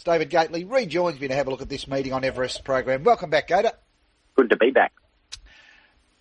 It's David Gately rejoins me to have a look at this meeting on Everest program. Welcome back, Gator. Good to be back.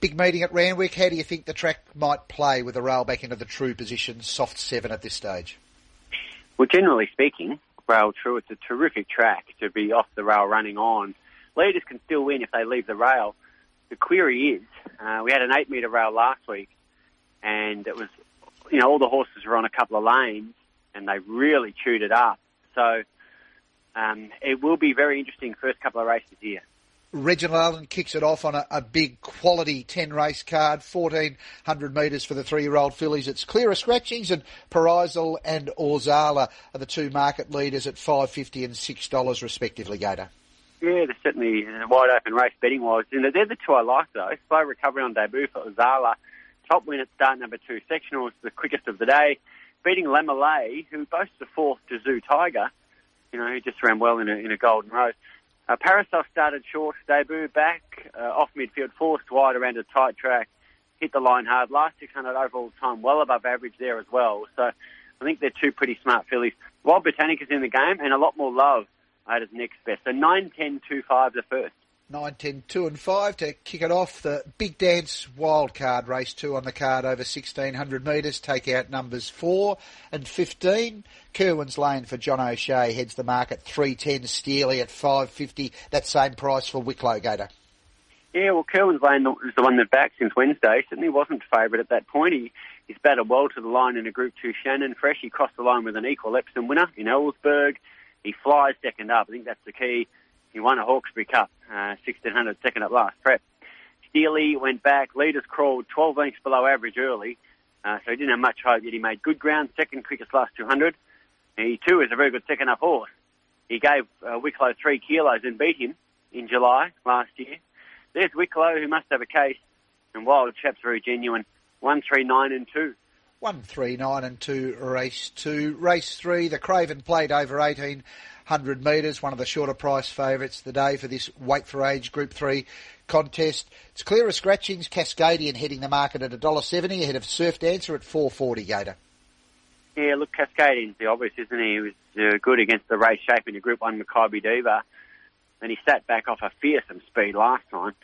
Big meeting at Randwick. How do you think the track might play with the rail back into the true position, soft seven at this stage? Well, generally speaking, rail true, it's a terrific track to be off the rail running on. Leaders can still win if they leave the rail. The query is, uh, we had an eight metre rail last week, and it was, you know, all the horses were on a couple of lanes, and they really chewed it up. So um, it will be very interesting first couple of races here. Reginald Allen kicks it off on a, a big quality 10 race card, 1400 metres for the three year old fillies. It's Clear of Scratchings and Parasol and Orzala are the two market leaders at 550 and $6 respectively, Gator. Yeah, they're certainly a wide open race betting wise. And they're the two I like though. Slow recovery on debut for Orzala. Top win at start number two. Sectional was the quickest of the day. Beating Lamalay, who boasts a fourth to Zoo Tiger. You know, he just ran well in a, in a golden rose. Uh, Parasol started short, debut back uh, off midfield, forced wide around a tight track, hit the line hard. Last 600 overall time, well above average there as well. So I think they're two pretty smart fillies. Wild Botanicus in the game and a lot more love at his next best. So 9, 10, 2, 5 the first. 9, 10, 2 and 5 to kick it off. The Big Dance Wild Card race 2 on the card over 1600 metres. Take out numbers 4 and 15. Kerwin's Lane for John O'Shea heads the market 310 Steely at 550. That same price for Wicklow Gator. Yeah, well, Kerwin's Lane is the one that backed since Wednesday. Certainly wasn't favourite at that point. He, he's batted well to the line in a Group 2 Shannon Fresh. He crossed the line with an equal Epsom winner in Ellsberg. He flies second up. I think that's the key. He won a Hawkesbury Cup, uh, 1600 second up last prep. Steely went back. Leaders crawled 12 lengths below average early, uh, so he didn't have much hope. Yet he made good ground, second quickest last 200. He too is a very good second up horse. He gave uh, Wicklow three kilos and beat him in July last year. There's Wicklow who must have a case, and Wild Chap's very genuine. One, three, nine, and two. One, three, nine, and two. Race two. Race three. The Craven Plate over eighteen hundred metres, one of the shorter price favourites the day for this Weight for Age Group 3 contest. It's clear of scratchings, Cascadian heading the market at $1.70 ahead of Surf Dancer at 440 Gator. Yeah, look, Cascadian's the obvious, isn't he? He was uh, good against the race shape in the Group 1 Makybe Diva, and he sat back off a fearsome speed last time.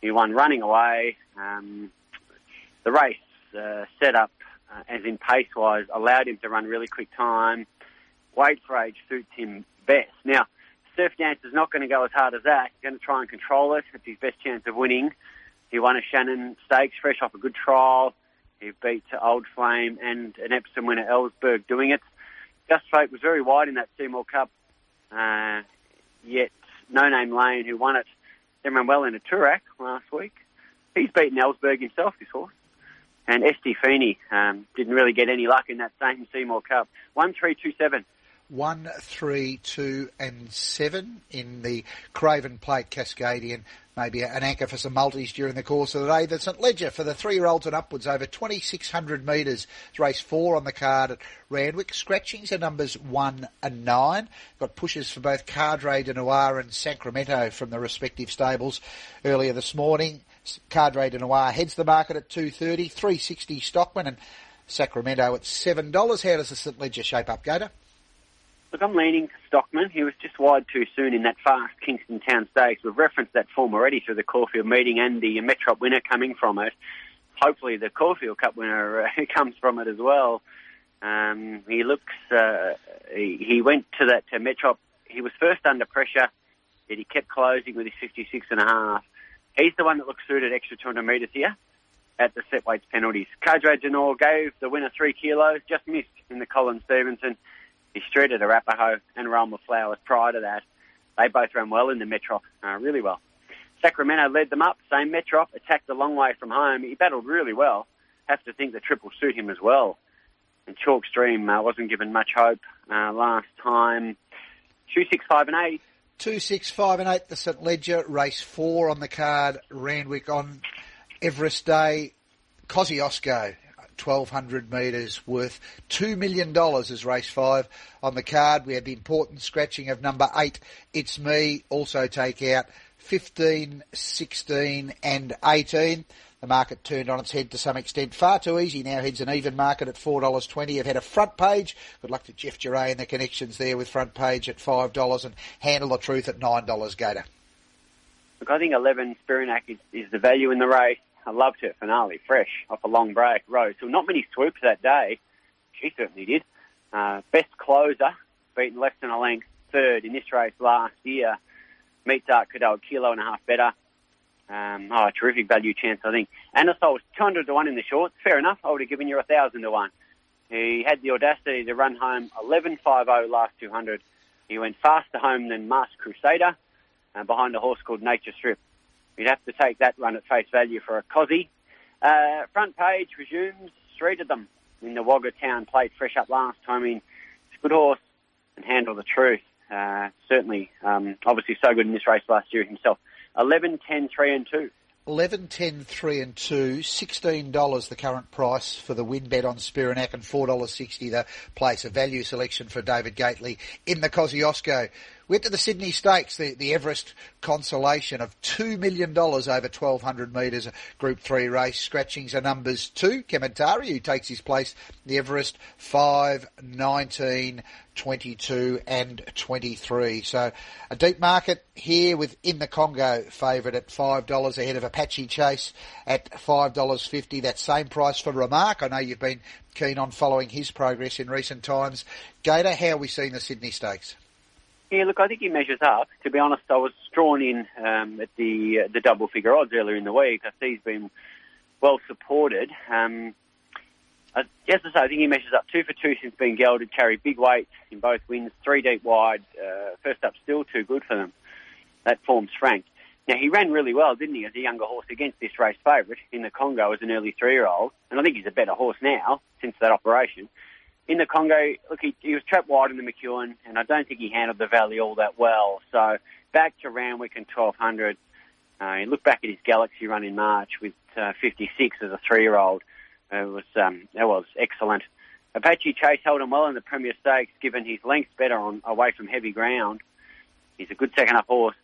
He won running away. Um, the race uh, set up, uh, as in pace-wise, allowed him to run really quick time. Weight for age suits him best. Now, Surf Dance is not going to go as hard as that. He's going to try and control it. It's his best chance of winning. He won a Shannon Stakes fresh off a good trial. He beat Old Flame and an Epsom winner, Ellsberg, doing it. Just Fate was very wide in that Seymour Cup, uh, yet No Name Lane, who won it, then ran well in a Toorak last week. He's beaten Ellsberg himself, this horse. And Esty Feeney um, didn't really get any luck in that same Seymour Cup. 1 3 2 7 one, three, two, and seven in the Craven Plate Cascadian. Maybe an anchor for some multis during the course of the day. The St Leger for the three-year-olds and upwards over 2,600 metres. It's race four on the card at Randwick. Scratchings are numbers one and nine. Got pushes for both Cadre de Noir and Sacramento from the respective stables earlier this morning. Cadre de Noir heads the market at 230, 360 Stockman and Sacramento at $7. How does the St Leger shape up, Gator? Look, I'm leaning Stockman. He was just wide too soon in that fast Kingston Town Stakes. We've referenced that form already through the Caulfield meeting and the Metrop winner coming from it. Hopefully, the Caulfield Cup winner uh, comes from it as well. Um, he looks. Uh, he, he, went to that uh, Metrop. He was first under pressure, yet he kept closing with his 56 and a half. He's the one that looks suited extra 200 metres here at the set weights penalties. Cadre de Noir gave the winner three kilos, just missed in the Colin Stevenson. He strutted Arapaho and Realm of Flowers prior to that. They both ran well in the Metrop, uh, really well. Sacramento led them up, same Metrop, attacked a long way from home. He battled really well. Have to think the triple suit him as well. And Chalk Stream uh, wasn't given much hope uh, last time. Two, six, five, and eight. Two, six, five, and eight. The St Leger race four on the card. Randwick on Everest Day. Kosciuszko 1200 metres worth $2 million as race five on the card. We had the important scratching of number eight, It's Me, also take out 15, 16 and 18. The market turned on its head to some extent. Far too easy now heads an even market at $4.20. I've had a front page. Good luck to Jeff Geray and the connections there with front page at $5 and handle the truth at $9 Gator. Look, I think 11 Spirinac is, is the value in the race. I loved her finale, fresh, off a long break, rose. So not many swoops that day. She certainly did. Uh, best closer, beaten less than a length, third in this race last year. Meets Art Cadell, kilo and a half better. Um, oh, terrific value chance, I think. Anasol was 200 to 1 in the shorts. Fair enough. I would have given you a 1,000 to 1. He had the audacity to run home 11.50 last 200. He went faster home than Masked Crusader uh, behind a horse called Nature Strip. You'd have to take that run at face value for a Cozzy. Uh, front page resumes three of them in the Wagga Town plate, fresh up last time. I mean, it's a good horse and handle the truth. Uh, certainly, um, obviously so good in this race last year himself. 11, 10, 3 and 2. 11, 10, 3 and 2, $16 the current price for the win bet on Spirinac and $4.60 the place. A value selection for David Gately in the Kosciuszko. We went to the Sydney Stakes, the, the Everest consolation of $2 million over 1,200 metres, Group 3 race. Scratchings are numbers 2, Kementari, who takes his place, the Everest, 5, 19, 22 and 23. So a deep market here with In the Congo favourite at $5 ahead of Apache Chase at $5.50. That same price for Remark. I know you've been keen on following his progress in recent times. Gator, how are we seeing the Sydney Stakes? Yeah, look, I think he measures up. To be honest, I was drawn in um, at the uh, the double figure odds earlier in the week. I see he's been well supported. Um, uh, as I say, I think he measures up two for two since being gelded, carried big weights in both wins, three deep wide. Uh, first up, still too good for them. That form's frank. Now, he ran really well, didn't he, as a younger horse against this race favourite in the Congo as an early three-year-old. And I think he's a better horse now since that operation in the Congo, look, he, he was trapped wide in the McEwen, and I don't think he handled the valley all that well. So back to Randwick and 1200. Uh, you look back at his Galaxy run in March with uh, 56 as a three-year-old. It was um, that was excellent. Apache Chase held him well in the Premier Stakes, given his length's better on away from heavy ground. He's a good second up horse.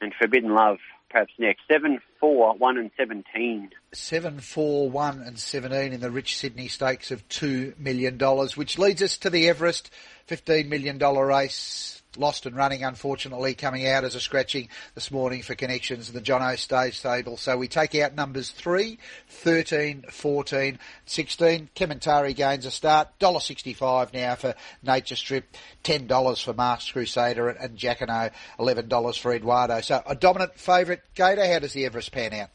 And Forbidden Love perhaps next. 7, 4, 1 and 17. 7, 4, 1 and 17 in the rich Sydney Stakes of $2 million, which leads us to the Everest $15 million race. Lost and running, unfortunately, coming out as a scratching this morning for connections in the John O stage table. So we take out numbers 3, 13, 14, 16. Kementari gains a start. $1.65 now for Nature Strip. $10 for Masked Crusader and, Jack and Jacquinot. $11 for Eduardo. So a dominant favourite. Gator, how does the Everest pan out?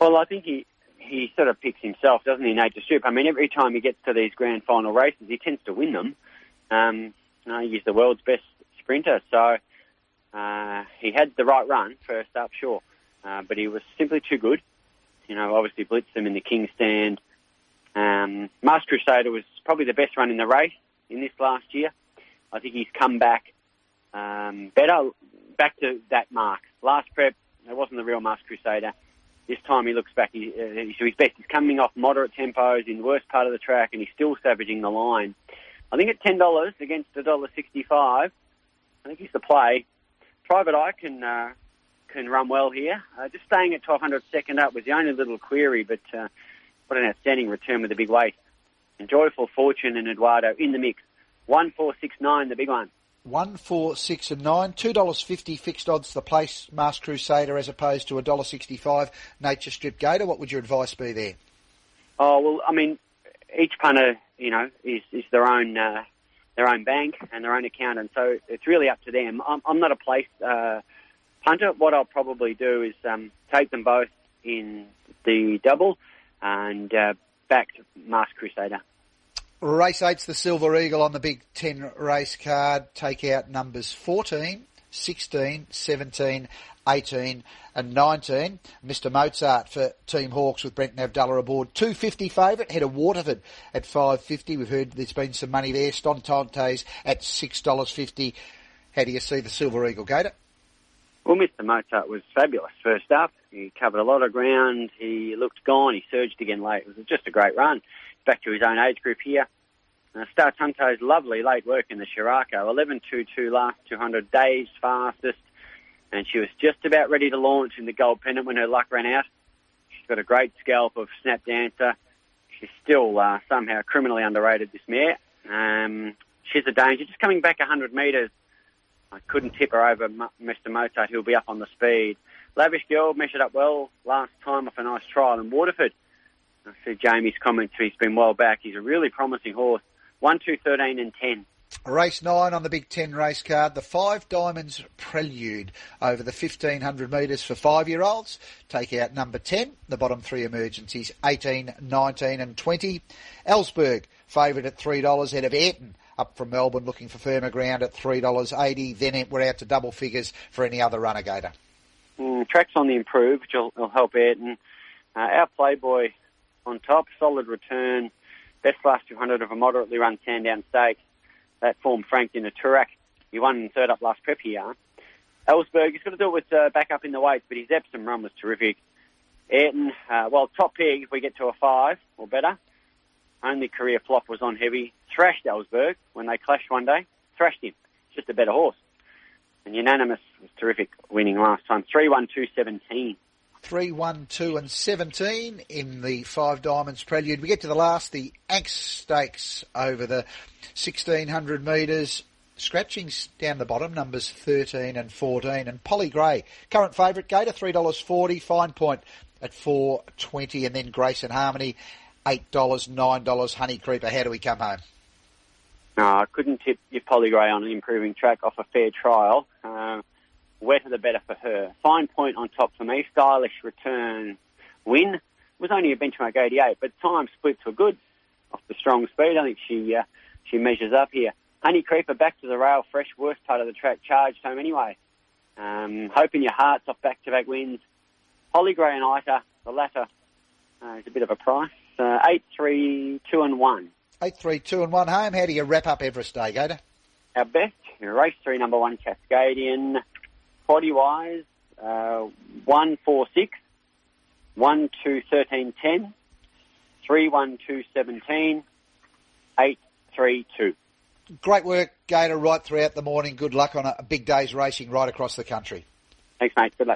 Well, I think he, he sort of picks himself, doesn't he, Nature Strip? I mean, every time he gets to these grand final races, he tends to win them. Um, uh, he's the world's best sprinter, so uh, he had the right run first up, sure, uh, but he was simply too good. You know, obviously blitzed them in the King stand. Um, Masked Crusader was probably the best run in the race in this last year. I think he's come back um, better, back to that mark. Last prep, it wasn't the real Masked Crusader. This time he looks back he, uh, his best. He's coming off moderate tempos in the worst part of the track, and he's still savaging the line. I think at ten dollars against a dollar sixty-five, I think he's the play. Private Eye can uh, can run well here. Uh, just staying at 1200 second up was the only little query, but uh, what an outstanding return with a big weight. And Joyful Fortune and Eduardo in the mix. One four six nine, the big one. One, four, six, and nine. Two dollars fifty fixed odds the place Masked Crusader as opposed to a dollar sixty-five Nature Strip Gator. What would your advice be there? Oh well, I mean, each punter, you know, is, is their own uh, their own bank and their own account, and so it's really up to them. I'm, I'm not a place uh, punter. What I'll probably do is um, take them both in the double and uh, back to Masked Crusader. Race eight's the Silver Eagle on the Big Ten race card. Take out numbers 14, 16, 17, 18 and 19. Mr Mozart for Team Hawkes with Brent Avdulla aboard. 250 favourite, head of Waterford at 550. We've heard there's been some money there. Stontantes at $6.50. How do you see the Silver Eagle Gator? Well, Mr Mozart was fabulous first up. He covered a lot of ground. He looked gone. He surged again late. It was just a great run. Back to his own age group here. Uh, Star Tunto's lovely late work in the Shirako. 11.22 last 200 days fastest. and she was just about ready to launch in the gold pennant when her luck ran out. She's got a great scalp of snap dancer. She's still uh, somehow criminally underrated, this mare. Um, she's a danger. Just coming back 100 metres, I couldn't tip her over Mr. Mozart, who'll be up on the speed. Lavish Girl measured up well last time off a nice trial in Waterford. I see Jamie's comments. He's been well back. He's a really promising horse. 1, 2, 13 and 10. Race nine on the Big Ten race card, the Five Diamonds Prelude over the 1500 metres for five year olds. Take out number 10, the bottom three emergencies 18, 19, and 20. Ellsberg, favourite at $3, head of Ayrton up from Melbourne looking for firmer ground at $3.80. Then we're out to double figures for any other renegator. Mm, tracks on the improve, which will, will help Ayrton. Uh, our Playboy on top, solid return, best last 200 of a moderately run Sandown Stakes. That form franked in a Toorak. He won third up last prep here. Ellsberg, he's got to do it with uh, back up in the weights, but his Epsom run was terrific. Ayrton, uh, well, top pig if we get to a five or better. Only career flop was on heavy. Thrashed Ellsberg when they clashed one day. Thrashed him. Just a better horse. And unanimous was terrific winning last time. 3 1 2 17. 3 1 2 and 17 in the Five Diamonds Prelude. We get to the last, the Anx Stakes over the 1600 metres. Scratchings down the bottom, numbers 13 and 14. And Polly Gray, current favourite, Gator, $3.40. Fine Point at 4.20. And then Grace and Harmony, $8, $9. Honey Creeper, how do we come home? No, I couldn't tip your Polly Gray on an improving track off a fair trial. Uh, wetter the better for her. Point on top for me. Stylish return win. Was only a benchmark 88, but time splits were good off the strong speed. I think she uh, she measures up here. Honey Creeper back to the rail, fresh, worst part of the track, charged home anyway. Um, hoping your heart's off back-to-back wins. Holly Gray and Ita, the latter uh, is a bit of a price. Uh, 8, 3, 2 and 1. Eight, three, two, and one home. How do you wrap up Everest Day, Gator? Our best, race three, number one, Cascadian. Body wise, uh, 1, 4, 6, 1, 2, 13, 10, 3, 1, 2, 17, 8, 3, 2. Great work, Gator, right throughout the morning. Good luck on a big day's racing right across the country. Thanks, mate. Good luck.